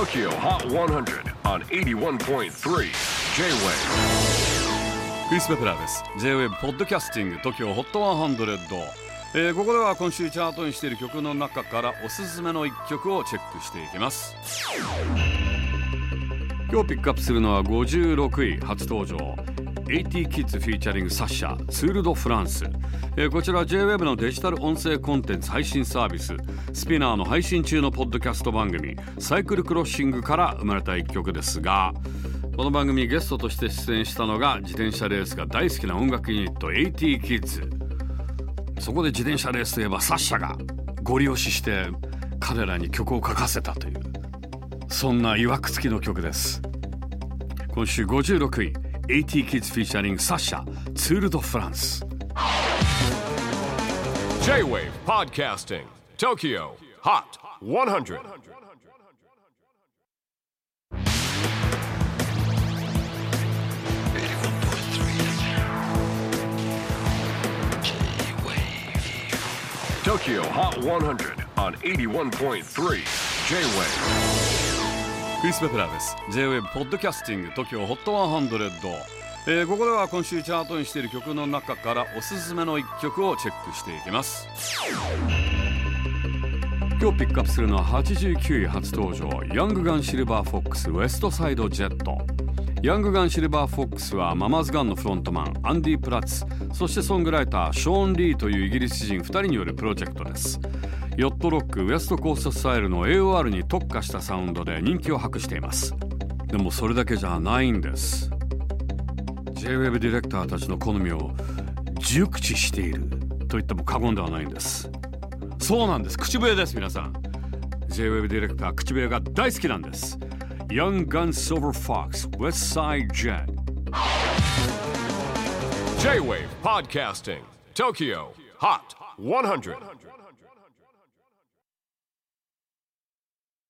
TOKYO HOT 100 on 81.3 J-WAVE クリス・ベプラーです。J-WAVE ポッドキャスティング TOKYO HOT 100、えー、ここでは今週チャートにしている曲の中からおすすめの一曲をチェックしていきます。今日ピックアップするのは56位初登場。AT キッズフィーチャリングサッシャツール・ド・フランス、えー、こちら JWEB のデジタル音声コンテンツ配信サービススピナーの配信中のポッドキャスト番組サイクルクロッシングから生まれた一曲ですがこの番組ゲストとして出演したのが自転車レースが大好きな音楽ユニット AT キッズそこで自転車レースといえばサッシャがゴリ押しして彼らに曲を書かせたというそんないわくつきの曲です。今週56位。AT Kids featuring Sasha ツール・ド・フランス J-WAVE PODCASTING TOKYO HOT 100東京 HOT 100 on 81.3 J-WAVE クリス・ベプラーです。J-WAVE ポッドキャスティング TOKYO HOT 100、えー、ここでは今週チャートにしている曲の中からおすすめの一曲をチェックしていきます。今日ピックアップするのは89位初登場 Young Gun Silver Fox West Side Jet。 Young Gun Silver Fox は Mamas Gun のフロントマンアンディ・プラッツそしてソングライターショーン・リーというイギリス人2人によるプロジェクトです。ヨットロックウエストコーストスタイルの AOR に特化したサウンドで人気を博しています。でもそれだけじゃないんです。J-WEB ディレクターたちの好みを熟知していると言っても過言ではないんです。そうなんです。口笛です皆さん。J-WEB ディレクター口笛が大好きなんです。Young Gun Silver Fox West Side Jet. J-WAVE PODCASTING TOKYO HOT 100